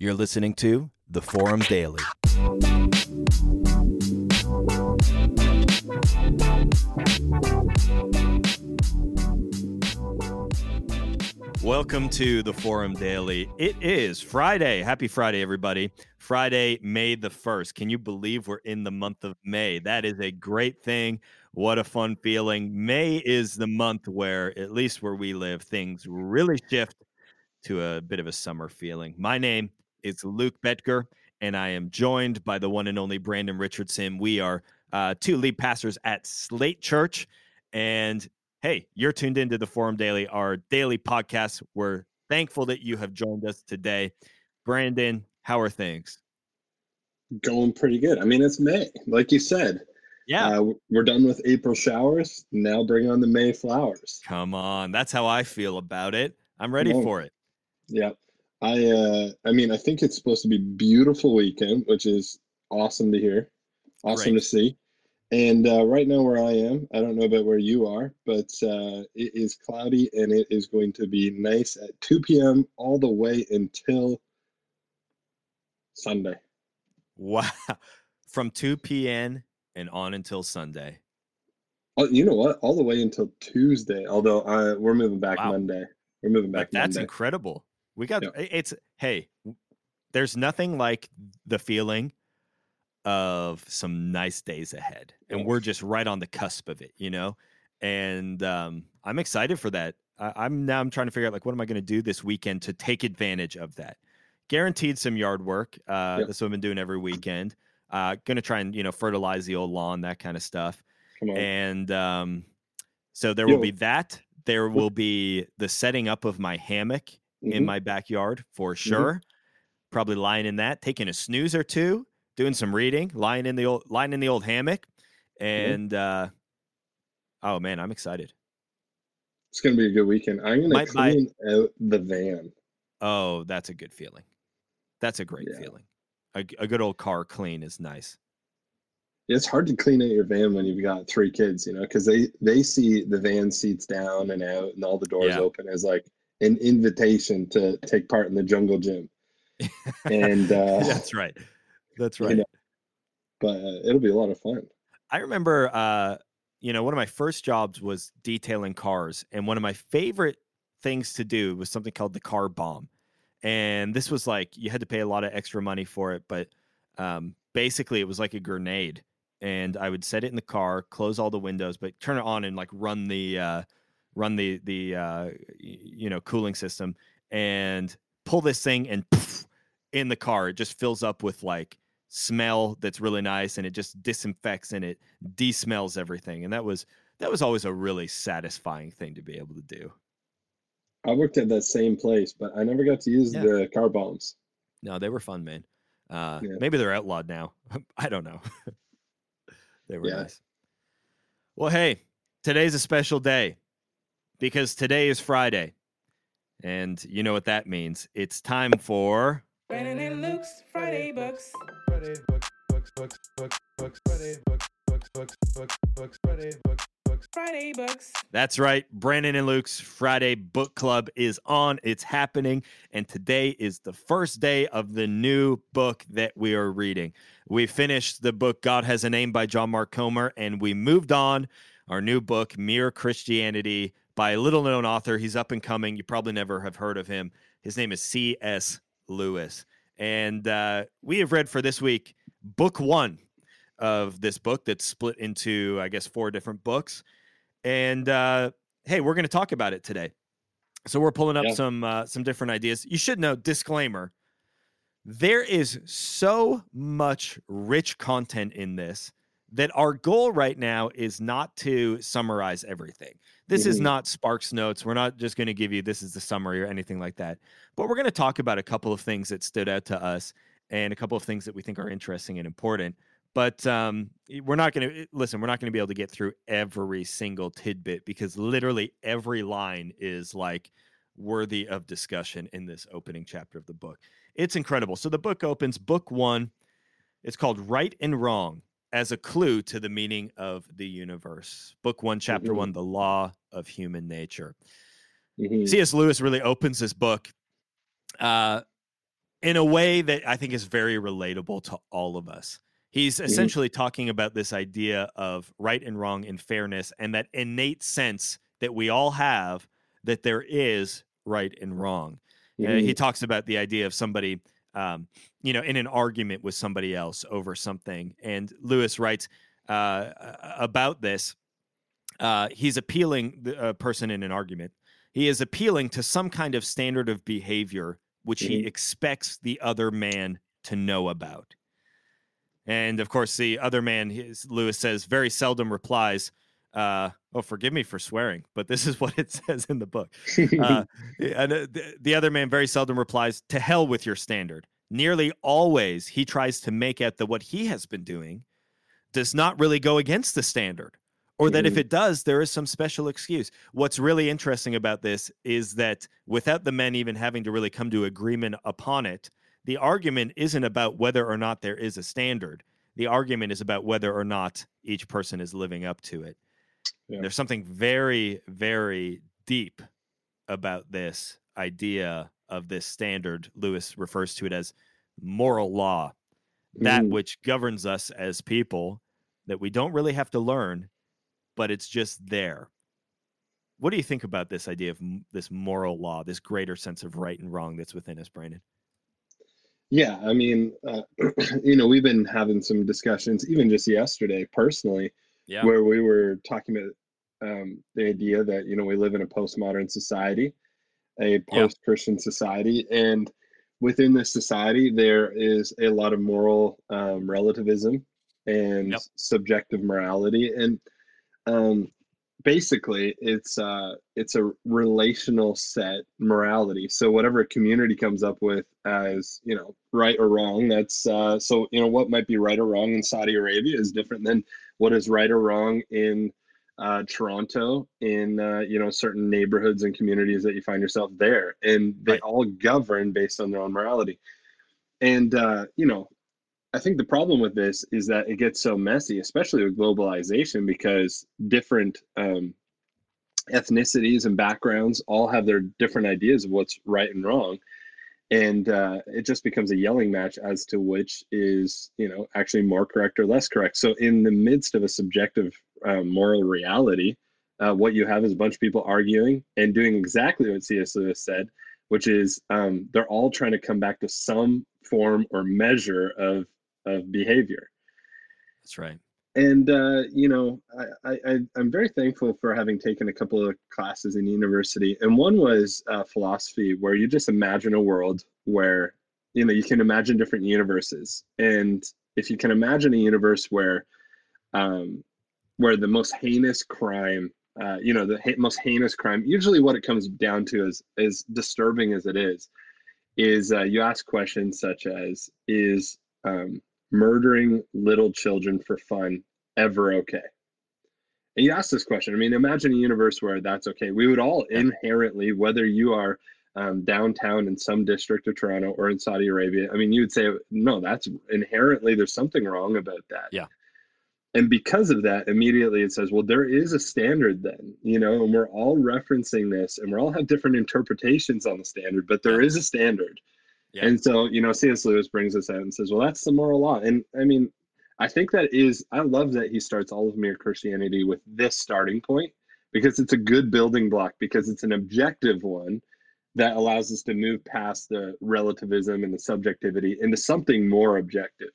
You're listening to The Forum Daily. Welcome to the Forum Daily. It is Friday. Happy Friday, everybody. Friday, May the 1st. Can you believe we're in the month of May? That is a great thing. What a fun feeling. May is the month where, at least where we live, things really shift to a bit of a summer feeling. My name is Luke Betger, and I am joined by the one and only Brandon Richardson. We are uh, two lead pastors at Slate Church. And hey, you're tuned into the Forum Daily, our daily podcast. We're thankful that you have joined us today. Brandon, how are things? Going pretty good. I mean, it's May, like you said. Yeah. Uh, we're done with April showers. Now bring on the May flowers. Come on. That's how I feel about it. I'm ready for it. Yeah. I uh I mean, I think it's supposed to be beautiful weekend, which is awesome to hear. Awesome Great. to see. And uh, right now where I am, I don't know about where you are, but uh, it is cloudy and it is going to be nice at 2 p.m. all the way until Sunday. Wow. From 2 p.m. and on until Sunday. Oh, you know what? All the way until Tuesday. Although uh, we're moving back Wow. Monday. We're moving back Like, that's Monday. incredible. We got Yeah. it's hey, there's nothing like the feeling of some nice days ahead. And we're just right on the cusp of it, you know? And um, I'm excited for that. I, I'm now I'm trying to figure out like what am I going to do this weekend to take advantage of that. Guaranteed some yard work. Uh, Yep. That's what I've been doing every weekend. Uh, going to try and you know fertilize the old lawn, that kind of stuff and um, so there will be that. There will be the setting up of my hammock in Mhm. my backyard for sure. Probably lying in that, taking a snooze or two, doing some reading, lying in the old lying in the old hammock, and uh, oh man, I'm excited. It's gonna be a good weekend. I'm gonna clean out the van. Oh, that's a good feeling. That's a great Yeah. feeling. A, a good old car clean is nice. It's hard to clean out your van when you've got three kids, you know, because they they see the van seats down and out and all the doors Yeah. open as like an invitation to take part in the jungle gym. And uh, that's right. That's you right. know, but uh, it'll be a lot of fun. I remember, uh, you know, one of my first jobs was detailing cars, and one of my favorite things to do was something called the car bomb. And this was like you had to pay a lot of extra money for it, but um, basically it was like a grenade. And I would set it in the car, close all the windows, but turn it on and like run the uh, run the the uh, you know cooling system and pull this thing and poof, in the car it just fills up with like smell that's really nice and it just disinfects and it de-smells everything and that was that was always a really satisfying thing to be able to do I worked at that same place, but I never got to use Yeah. the car bombs. no they were fun man uh Yeah. maybe they're outlawed now i don't know they were Yeah. nice well hey today's a special day because today is friday and you know what that means it's time for Brandon and Luke's Friday Books. Friday books, books, books, books, books, Friday books, books, books, books, books, Friday books, books. Friday Books. That's right. Brandon and Luke's Friday Book Club is on. It's happening. And today is the first day of the new book that we are reading. We finished the book God Has a Name by John Mark Comer, and we moved on. Our new book, Mere Christianity, by a little known author. He's up and coming. You probably never have heard of him. His name is C.S. Lewis. And uh, we have read for this week book one of this book that's split into, I guess, four different books. And uh, hey, we're going to talk about it today. So we're pulling up Yeah. some uh, some different ideas. You should know disclaimer. There is so much rich content in this that our goal right now is not to summarize everything. This is Mhm. not Sparks notes. We're not just going to give you this is the summary or anything like that. But we're going to talk about a couple of things that stood out to us and a couple of things that we think are interesting and important. But um, we're not going to listen. We're not going to be able to get through every single tidbit because literally every line is like worthy of discussion in this opening chapter of the book. It's incredible. So the book opens, book one. It's called Right and Wrong as a clue to the meaning of the universe. Book one, chapter Mhm. one, The Law of Human Nature. Mhm. C.S. Lewis really opens this book uh, in a way that I think is very relatable to all of us. He's essentially talking about this idea of right and wrong and fairness and that innate sense that we all have that there is right and wrong. Uh, he talks about the idea of somebody, um, you know, in an argument with somebody else over something. And Lewis writes uh, about this. Uh, he's appealing the person in an argument. He is appealing to some kind of standard of behavior which he Mhm. expects the other man to know about. And of course, the other man, Lewis says, very seldom replies. Uh, oh, forgive me for swearing, but this is what it says in the book. Uh, and uh, the, the other man very seldom replies, "To hell with your standard." Nearly always, he tries to make out that what he has been doing does not really go against the standard, or that if Mhm. it does, there is some special excuse. What's really interesting about this is that without the men even having to really come to agreement upon it, the argument isn't about whether or not there is a standard. The argument is about whether or not each person is living up to it. Yeah. There's something very, very deep about this idea of this standard. Lewis refers to it as moral law, that Mm. which governs us as people that we don't really have to learn, but it's just there. What do you think about this idea of m- this moral law, this greater sense of right and wrong that's within us, Brandon? Yeah, I mean, uh, you know, we've been having some discussions, even just yesterday, personally, Yeah. where we were talking about um, the idea that you know we live in a postmodern society, a post-Christian society, and within this society there is a lot of moral um, relativism and Yep. subjective morality, and um, basically it's uh, it's a relational set morality. So whatever a community comes up with as you know right or wrong, that's uh, so you know what might be right or wrong in Saudi Arabia is different than what is right or wrong in uh, Toronto, in uh, you know certain neighborhoods and communities that you find yourself there, and they Right. all govern based on their own morality. And uh, you know, I think the problem with this is that it gets so messy, especially with globalization, because different um, ethnicities and backgrounds all have their different ideas of what's right and wrong and uh, it just becomes a yelling match as to which is you know actually more correct or less correct so in the midst of a subjective um, moral reality uh, what you have is a bunch of people arguing and doing exactly what cs lewis said which is um, they're all trying to come back to some form or measure of of behavior That's right. And uh, you know I, I i'm very thankful for having taken a couple of classes in university. And one was uh, philosophy where you just imagine a world where you know you can imagine different universes. And if you can imagine a universe where um, where the most heinous crime uh, you know the ha- most heinous crime usually what it comes down to is as disturbing as it is is uh, you ask questions such as is um, murdering little children for fun ever okay? And you ask this question. I mean, imagine a universe where that's okay. We would all inherently, whether you are um, downtown in some district of Toronto or in Saudi Arabia, I mean, you would say, no, that's inherently, there's something wrong about that. Yeah. And because of that, immediately it says, well, there is a standard then, you know, and we're all referencing this and we all have different interpretations on the standard, but there is a standard. Yeah. And so, you know, C.S. Lewis brings this out and says, well, that's the moral law. And I mean, I think that is, I love that he starts all of Mere Christianity with this starting point because it's a good building block because it's an objective one that allows us to move past the relativism and the subjectivity into something more objective.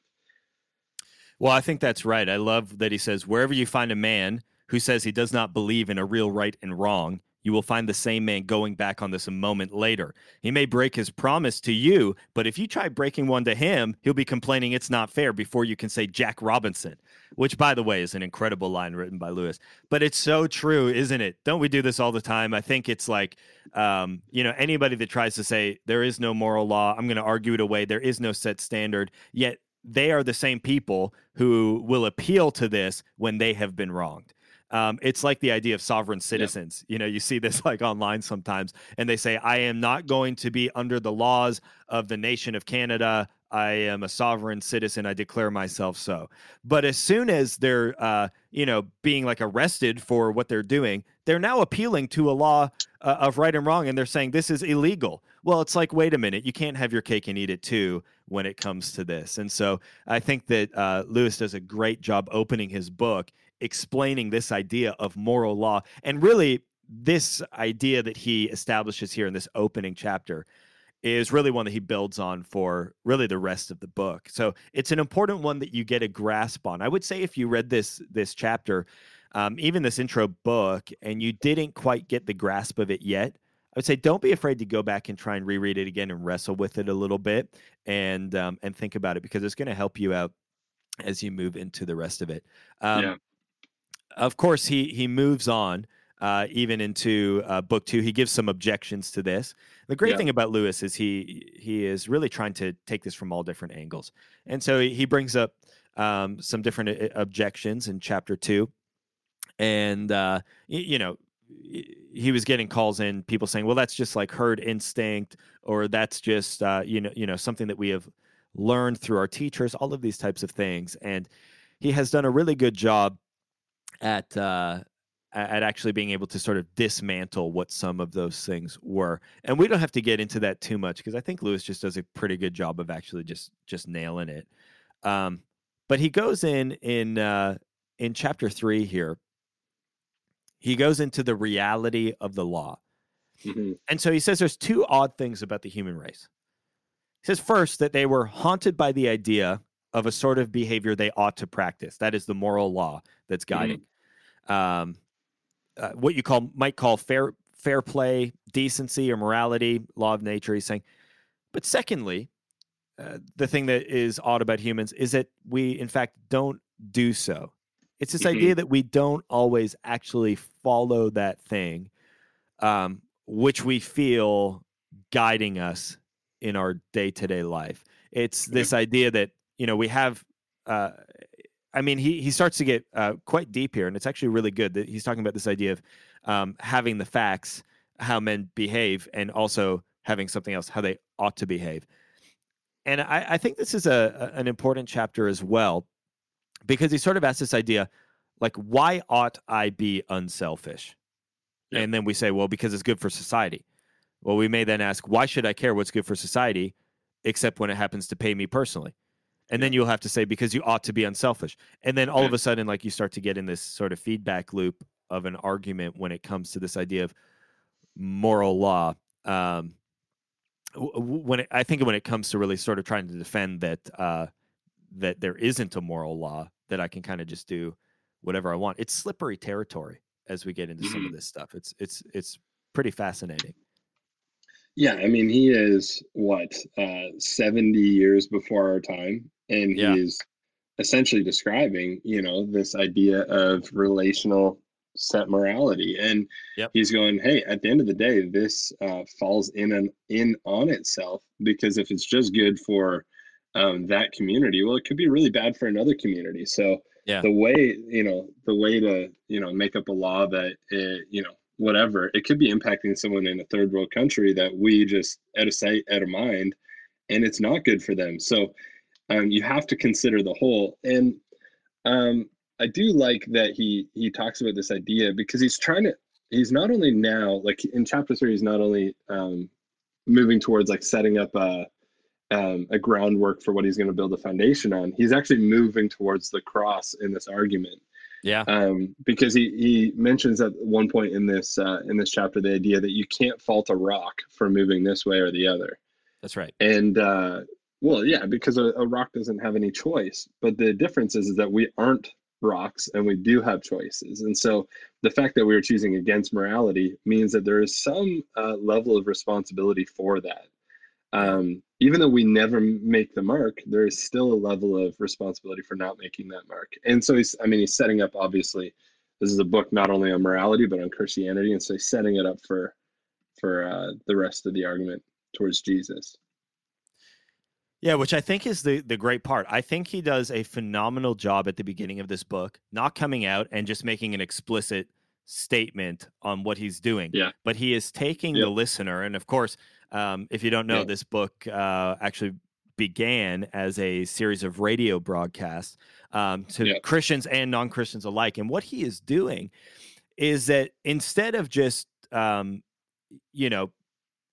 Well, I think that's right. I love that he says, wherever you find a man who says he does not believe in a real right and wrong, you will find the same man going back on this a moment later. He may break his promise to you, but if you try breaking one to him, he'll be complaining it's not fair before you can say Jack Robinson, which, by the way, is an incredible line written by Lewis. But it's so true, isn't it? Don't we do this all the time? I think it's like, um, you know, anybody that tries to say there is no moral law, I'm going to argue it away, there is no set standard, yet they are the same people who will appeal to this when they have been wronged. Um, it's like the idea of sovereign citizens. You know, you see this like online sometimes, and they say, I am not going to be under the laws of the nation of Canada. I am a sovereign citizen. I declare myself so. But as soon as they're, uh, you know, being like arrested for what they're doing, they're now appealing to a law uh, of right and wrong, and they're saying this is illegal. well, it's like, wait a minute, you can't have your cake and eat it too when it comes to this. And so I think that uh, Lewis does a great job opening his book, explaining this idea of moral law, and really this idea that he establishes here in this opening chapter is really one that he builds on for really the rest of the book. So it's an important one that you get a grasp on. I would say if you read this this chapter, um, even this intro book, and you didn't quite get the grasp of it yet, I would say don't be afraid to go back and try and reread it again and wrestle with it a little bit and um, and think about it because it's going to help you out as you move into the rest of it. Um, Yeah. Of course, he he moves on uh, even into uh, book two. He gives some objections to this. The great Yeah. thing about Lewis is he he is really trying to take this from all different angles, and so he, he brings up um, some different uh, objections in chapter two, and uh, y- you know he was getting calls in, people saying, "Well, that's just like herd instinct, or that's just uh, you know you know something that we have learned through our teachers." All of these types of things, and he has done a really good job at uh, at actually being able to sort of dismantle what some of those things were. And we don't have to get into that too much because I think Lewis just does a pretty good job of actually just just nailing it. Um, but he goes in in uh, in chapter three here. He goes into the reality of the law. Mhm. And so he says there's two odd things about the human race. He says first that they were haunted by the idea of a sort of behavior they ought to practice. That is the moral law that's guiding. Um, uh, what you call might call fair fair play, decency, or morality, law of nature. He's saying, but secondly, uh, the thing that is odd about humans is that we, in fact, don't do so. It's this Mhm. idea that we don't always actually follow that thing, um, which we feel guiding us in our day to day life. It's this idea that you know we have. Uh, I mean, he he starts to get uh, quite deep here, and it's actually really good that he's talking about this idea of um, having the facts, how men behave, and also having something else, how they ought to behave. And I, I think this is a, a- an important chapter as well, because he sort of asks this idea, like, why ought I be unselfish? Yeah. And then we say, well, because it's good for society. Well, we may then ask, why should I care what's good for society, except when it happens to pay me personally? And then you'll have to say, because you ought to be unselfish. And then all Yeah. of a sudden, like you start to get in this sort of feedback loop of an argument when it comes to this idea of moral law. Um, when it, I think when it comes to really sort of trying to defend that uh, that there isn't a moral law that I can kind of just do whatever I want, it's slippery territory as we get into some of this stuff. It's it's it's pretty fascinating. Yeah, I mean, he is what, uh, 70 years before our time, and Yeah. he is essentially describing, you know, this idea of relational set morality. And Yep. he's going, hey, at the end of the day, this uh, falls in and in on itself because if it's just good for um, that community, well, it could be really bad for another community. So Yeah. the way, you know, the way to, you know, make up a law that, it, you know, whatever it could be impacting someone in a third world country that we just out of sight out of mind and it's not good for them. So um, you have to consider the whole and um, i do like that he he talks about this idea because he's trying to he's not only now like in chapter three he's not only um, moving towards like setting up a um, a groundwork for what he's going to build a foundation on he's actually moving towards the cross in this argument Yeah. um, because he, he mentions at one point in this uh, in this chapter the idea that you can't fault a rock for moving this way or the other That's right. and uh, well yeah because a, a rock doesn't have any choice but the difference is, is that we aren't rocks and we do have choices and so the fact that we are choosing against morality means that there is some uh, level of responsibility for that um, even though we never make the mark there is still a level of responsibility for not making that mark and so he's i mean he's setting up obviously this is a book not only on morality but on christianity and so he's setting it up for for uh, the rest of the argument towards jesus Yeah, which I think is the the great part. I think he does a phenomenal job at the beginning of this book, not coming out and just making an explicit statement on what he's doing. Yeah. But he is taking the listener, and of course, um, if you don't know, Yeah. this book uh, actually began as a series of radio broadcasts um, to Yeah. Christians and non Christians alike. And what he is doing is that instead of just um, you know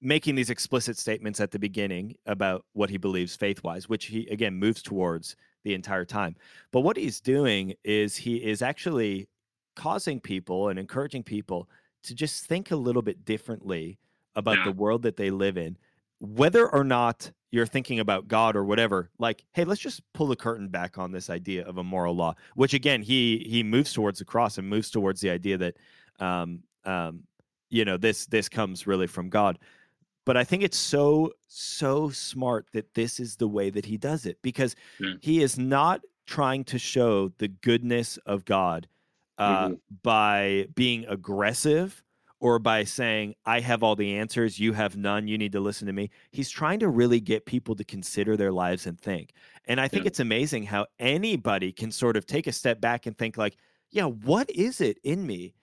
making these explicit statements at the beginning about what he believes faith wise, which he again moves towards the entire time. But what he's doing is he is actually causing people and encouraging people to just think a little bit differently about Yeah. the world that they live in, whether or not you're thinking about God or whatever. Like, hey, let's just pull the curtain back on this idea of a moral law, which again he he moves towards the cross and moves towards the idea that um um you know this this comes really from God. But I think it's so so smart that this is the way that he does it because Yeah. he is not trying to show the goodness of God uh, by being aggressive or by saying, I have all the answers, you have none, you need to listen to me. He's trying to really get people to consider their lives and think. And I think Yeah. it's amazing how anybody can sort of take a step back and think, like, yeah, what is it in me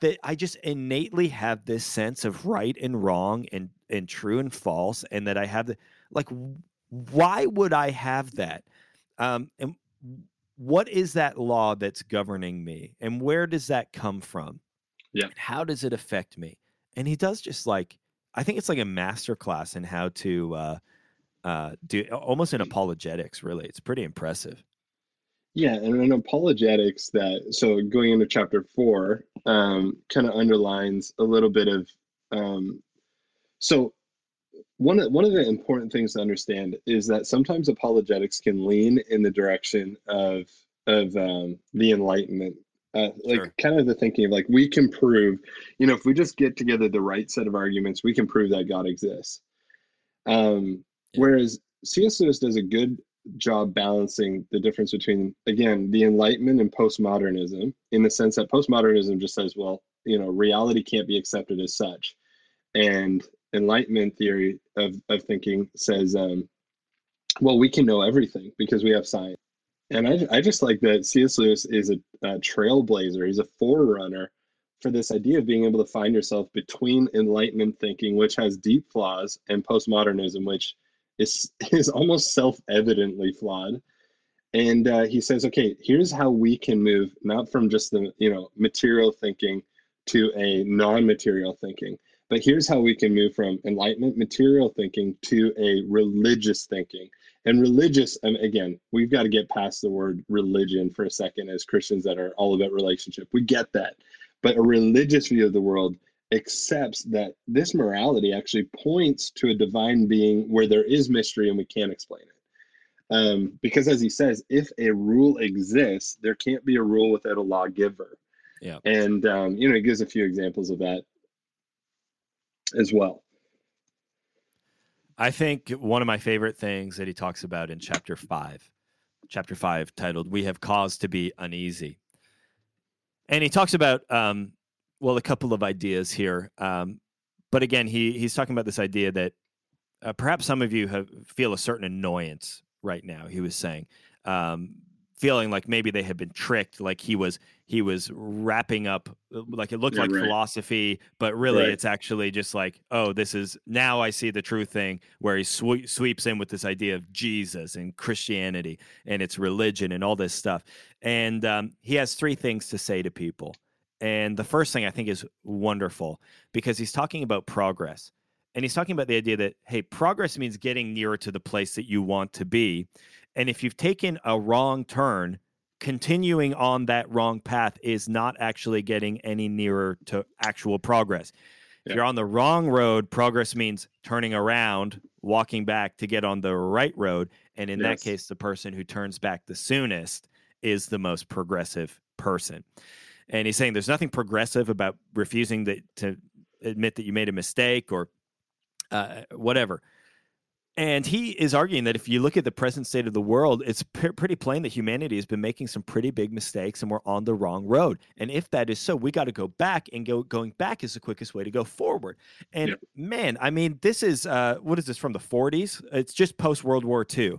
that I just innately have this sense of right and wrong and, and true and false, and that I have the like, why would I have that? Um, and what is that law that's governing me and where does that come from Yeah. How does it affect me? And he does just like i think it's like a master class in how to uh uh do almost in apologetics really. It's pretty impressive. Yeah, and in apologetics, that so going into chapter four, um, kind of underlines a little bit of um, so one of one of the important things to understand is that sometimes apologetics can lean in the direction of of um, the Enlightenment, uh, like Sure. kind of the thinking of like we can prove, you know, if we just get together the right set of arguments, we can prove that God exists. Um, Yeah. Whereas C.S. Lewis does a good job balancing the difference between again the enlightenment and postmodernism in the sense that postmodernism just says well you know reality can't be accepted as such and enlightenment theory of, of thinking says um, well we can know everything because we have science and i, I just like that cs lewis is a, a trailblazer. He's a forerunner for this idea of being able to find yourself between enlightenment thinking which has deep flaws and postmodernism which is is almost self-evidently flawed. And uh, he says okay here's how we can move not from just the you know material thinking to a non-material thinking but here's how we can move from enlightenment material thinking to a religious thinking and religious and again we've got to get past the word religion for a second as christians that are all about relationship we get that but a religious view of the world accepts that this morality actually points to a divine being where there is mystery and we can't explain it. Um, because as he says, if a rule exists, there can't be a rule without a lawgiver. Yeah. And, um, you know, he gives a few examples of that as well. I think one of my favorite things that he talks about in chapter 5 chapter 5 titled we have cause to be uneasy. And he talks about um well a couple of ideas here um but again he he's talking about this idea that uh, perhaps some of you have feel a certain annoyance right now he was saying um feeling like maybe they had been tricked like he was he was wrapping up uh, like it looked Yeah, like right. philosophy but really Right. it's actually just like oh this is now i see the true thing where he swe- sweeps in with this idea of jesus and christianity and its religion and all this stuff and um, he has three things to say to people and the first thing i think is wonderful because he's talking about progress and he's talking about the idea that hey progress means getting nearer to the place that you want to be and if you've taken a wrong turn continuing on that wrong path is not actually getting any nearer to actual progress. If you're on the wrong road progress means turning around walking back to get on the right road. And in that case the person who turns back the soonest is the most progressive person. And he's saying there's nothing progressive about refusing that, to admit that you made a mistake or uh, whatever. And he is arguing that if you look at the present state of the world, it's p- pretty plain that humanity has been making some pretty big mistakes and we're on the wrong road. And if that is so, we got to go back and go going back is the quickest way to go forward. And Yep. man, I mean, this is uh, what is this from the 40s? It's just post World War II.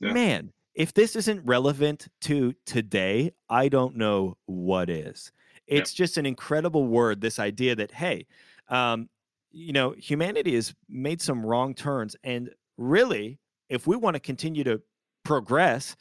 Yeah. Man, if this isn't relevant to today, I don't know what is. Yep. It's just an incredible word. This idea that hey, um, you know, humanity has made some wrong turns, and really, if we want to continue to progress,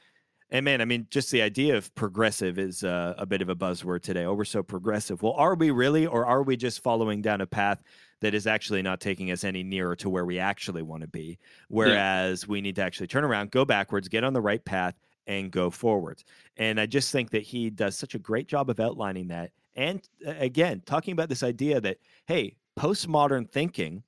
and man, I mean, just the idea of progressive is uh, a bit of a buzzword today. Oh, we're so progressive. Well, are we really, or are we just following down a path that is actually not taking us any nearer to where we actually want to be. Whereas we need to actually turn around, go backwards, get on the right path, and go forwards. And I just think that he does such a great job of outlining that. And uh, again, talking about this idea that, hey, postmodern thinking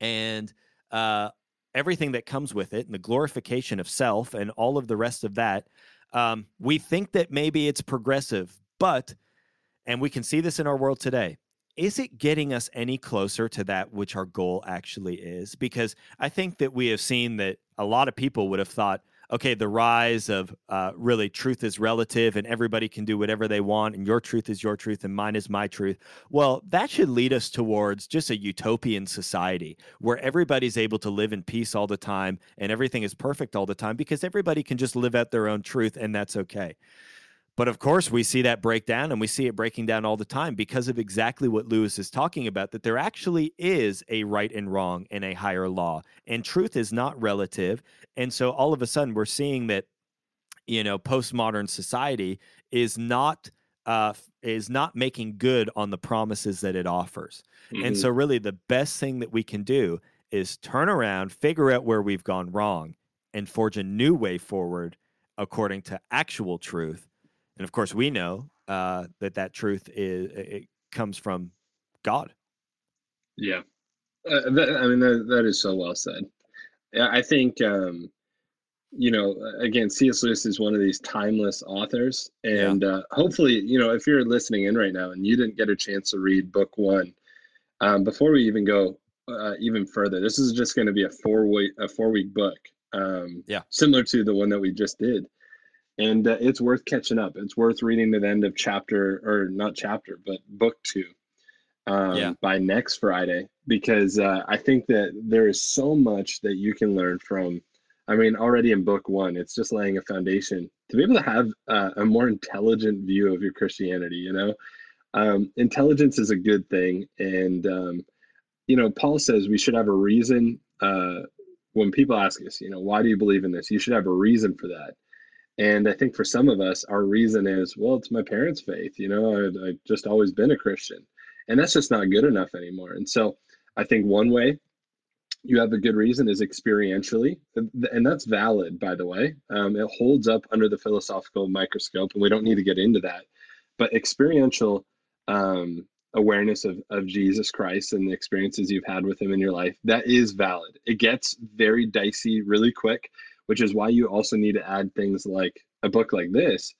and uh, everything that comes with it and the glorification of self and all of the rest of that, um, we think that maybe it's progressive, but, and we can see this in our world today, is it getting us any closer to that which our goal actually is? Because I think that we have seen that a lot of people would have thought, okay, the rise of uh, really truth is relative and everybody can do whatever they want, and your truth is your truth and mine is my truth. Well, that should lead us towards just a utopian society where everybody's able to live in peace all the time and everything is perfect all the time because everybody can just live out their own truth and that's okay. But of course, we see that breakdown and we see it breaking down all the time because of exactly what Lewis is talking about that there actually is a right and wrong and a higher law, and truth is not relative. And so all of a sudden, we're seeing that, you know, postmodern society is not. Uh, is not making good on the promises that it offers. And Mhm. so, really, the best thing that we can do is turn around, figure out where we've gone wrong, and forge a new way forward according to actual truth. And of course, we know uh, that that truth is it comes from God. Yeah, uh, that, I mean that, that is so well said. I think um, you know again, C.S. Lewis is one of these timeless authors, Yeah. and uh, hopefully, you know, if you're listening in right now and you didn't get a chance to read book one, um, before we even go uh, even further, this is just going to be a four week a four week book, um, Yeah. similar to the one that we just did. And uh, it's worth catching up. It's worth reading to the end of chapter, or not chapter, but book two um, Yeah. by next Friday because uh, I think that there is so much that you can learn from. I mean, already in book one, it's just laying a foundation to be able to have uh, a more intelligent view of your Christianity. You know, um, intelligence is a good thing, and um, you know, Paul says we should have a reason. Uh, when people ask us, you know, why do you believe in this? You should have a reason for that. And I think for some of us, our reason is, well, it's my parents' faith. You know, I, I've just always been a Christian. And that's just not good enough anymore. And so i think one way you have a good reason is experientially and that's valid by the way. Um, it holds up under the philosophical microscope and we don't need to get into that. But experiential um, awareness of, of jesus christ and the experiences you've had with him in your life that is valid. It gets very dicey really quick which is why you also need to add things like a book like this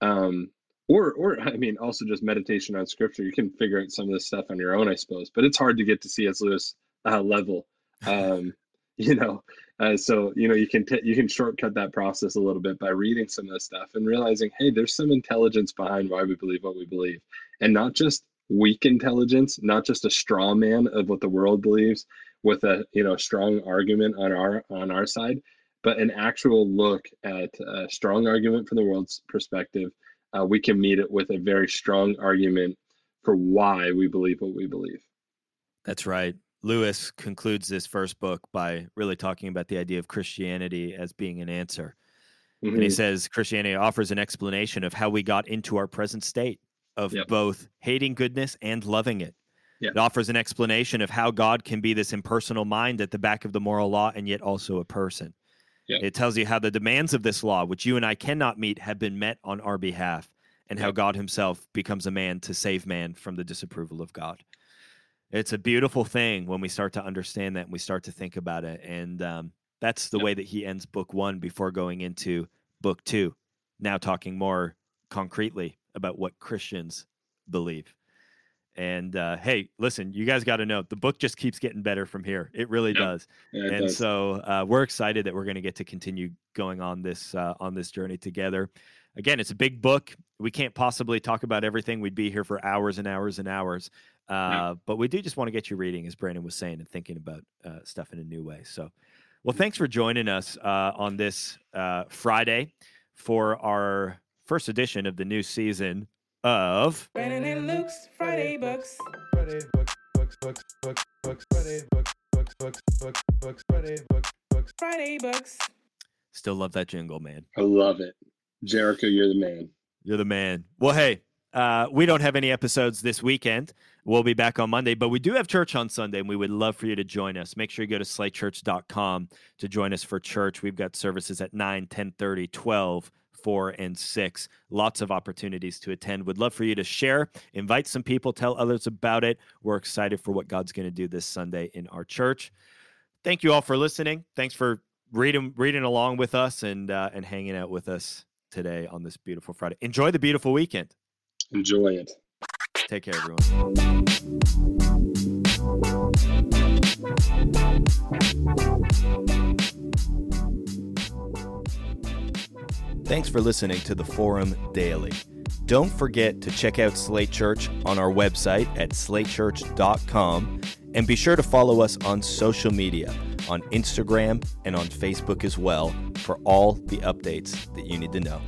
um, or or i mean also just meditation on scripture. You can figure out some of this stuff on your own i suppose but it's hard to get to cs lewis uh, level um you know uh, so you know you can t- you can shortcut that process a little bit by reading some of this stuff and realizing hey there's some intelligence behind why we believe what we believe. And not just weak intelligence not just a straw man of what the world believes with a you know strong argument on our on our side but an actual look at a strong argument from the world's perspective uh, we can meet it with a very strong argument for why we believe what we believe. That's right. Lewis concludes this first book by really talking about the idea of Christianity as being an answer. And he Mhm. says Christianity offers an explanation of how we got into our present state of Yep. both hating goodness and loving it. Yep. It offers an explanation of how God can be this impersonal mind at the back of the moral law and yet also a person. Yep. It tells you how the demands of this law, which you and I cannot meet, have been met on our behalf, and how God himself becomes a man to save man from the disapproval of God. It's a beautiful thing when we start to understand that and we start to think about it. And um, that's the Yep. way that he ends book one before going into book two. Now, talking more concretely about what Christians believe. And uh, hey, listen, you guys got to know the book just keeps getting better from here. It really Yep. does. Yeah, it and does. so uh, we're excited that we're going to get to continue going on this uh, on this journey together. Again, it's a big book. We can't possibly talk about everything. We'd be here for hours and hours and hours. Uh, But we do just want to get you reading, as Brandon was saying, and thinking about uh, stuff in a new way. So, well, thanks for joining us uh, on this uh, Friday for our first edition of the new season of. Brandon and Luke's Friday Books. Friday books, books, books, books, books, Friday books, books, books, books, books, Friday books, books. Friday Books. Still love that jingle, man. I love it. Jericho, you're the man. You're the man. Well, hey, uh, we don't have any episodes this weekend, We'll be back on Monday, but we do have church on Sunday, and we would love for you to join us. Make sure you go to slatechurch.com to join us for church. We've got services at 9, 10 30, 12, 4, and 6. Lots of opportunities to attend. Would love for you to share, invite some people, tell others about it. We're excited for what God's going to do this Sunday in our church. Thank you all for listening. Thanks for reading reading along with us and uh, and hanging out with us today on this beautiful Friday. Enjoy the beautiful weekend. Enjoy it. Take care, everyone. Thanks for listening to the Forum Daily. Don't forget to check out Slate Church on our website at slatechurch.com and be sure to follow us on social media on Instagram and on Facebook as well for all the updates that you need to know.